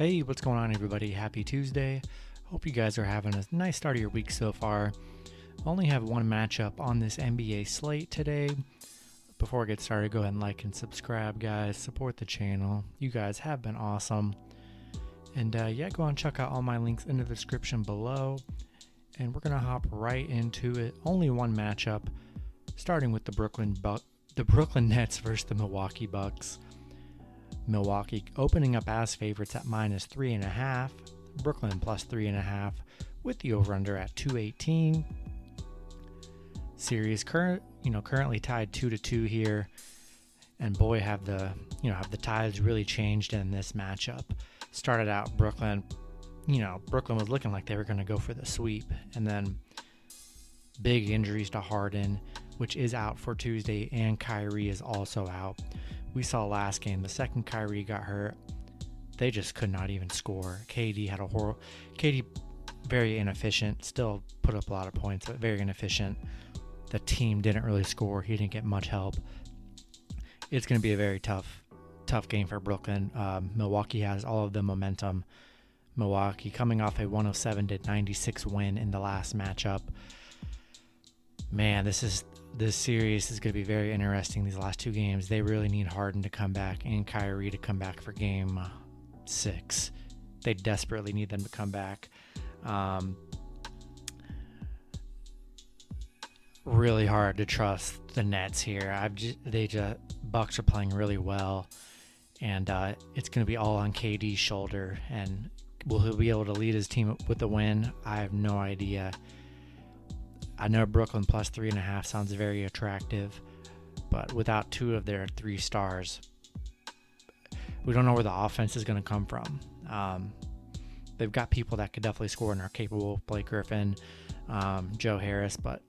Hey, what's going on, everybody? Happy Tuesday. Hope you guys are having a nice start of your week so far. Only have one matchup on this NBA slate today. Before I get started, go ahead and like and subscribe, guys. Support the channel. You guys have been awesome. And uh, yeah, go on check out all my links in the description below. And we're gonna hop right into it. Only one matchup, starting with the Brooklyn Bu- the Brooklyn Nets versus the Milwaukee Bucks. Milwaukee opening up as favorites at minus three and a half. Brooklyn plus three and a half with the over under at 218. Series current, you know, currently tied two to two here, and boy, have the you know have the tides really changed in this matchup. Started out Brooklyn, you know, Brooklyn was looking like they were going to go for the sweep, and then big injuries to Harden, which is out for Tuesday, and Kyrie is also out. We saw last game, the second Kyrie got hurt, they just could not even score. KD had a horrible, KD very inefficient, still put up a lot of points, but very inefficient. The team didn't really score. He didn't get much help. It's going to be a very tough, tough game for Brooklyn. Um, Milwaukee has all of the momentum. Milwaukee coming off a 107 to 96 win in the last matchup. Man, this is this series is going to be very interesting. These last two games, they really need Harden to come back and Kyrie to come back for Game Six. They desperately need them to come back. Um, really hard to trust the Nets here. I've just, they just Bucks are playing really well, and uh, it's going to be all on KD's shoulder. And will he be able to lead his team with the win? I have no idea. I know Brooklyn plus three and a half sounds very attractive, but without two of their three stars, we don't know where the offense is going to come from. Um, they've got people that could definitely score and are capable. Blake Griffin, um, Joe Harris, but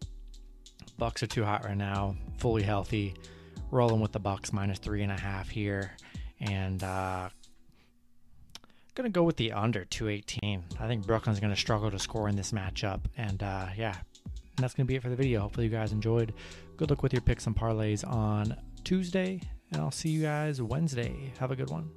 Bucks are too hot right now. Fully healthy, rolling with the Bucks minus three and a half here, and uh, gonna go with the under 218. I think Brooklyn's gonna struggle to score in this matchup, and uh, yeah, and that's gonna be it for the video. Hopefully you guys enjoyed. Good luck with your picks and parlays on Tuesday, and I'll see you guys Wednesday. Have a good one.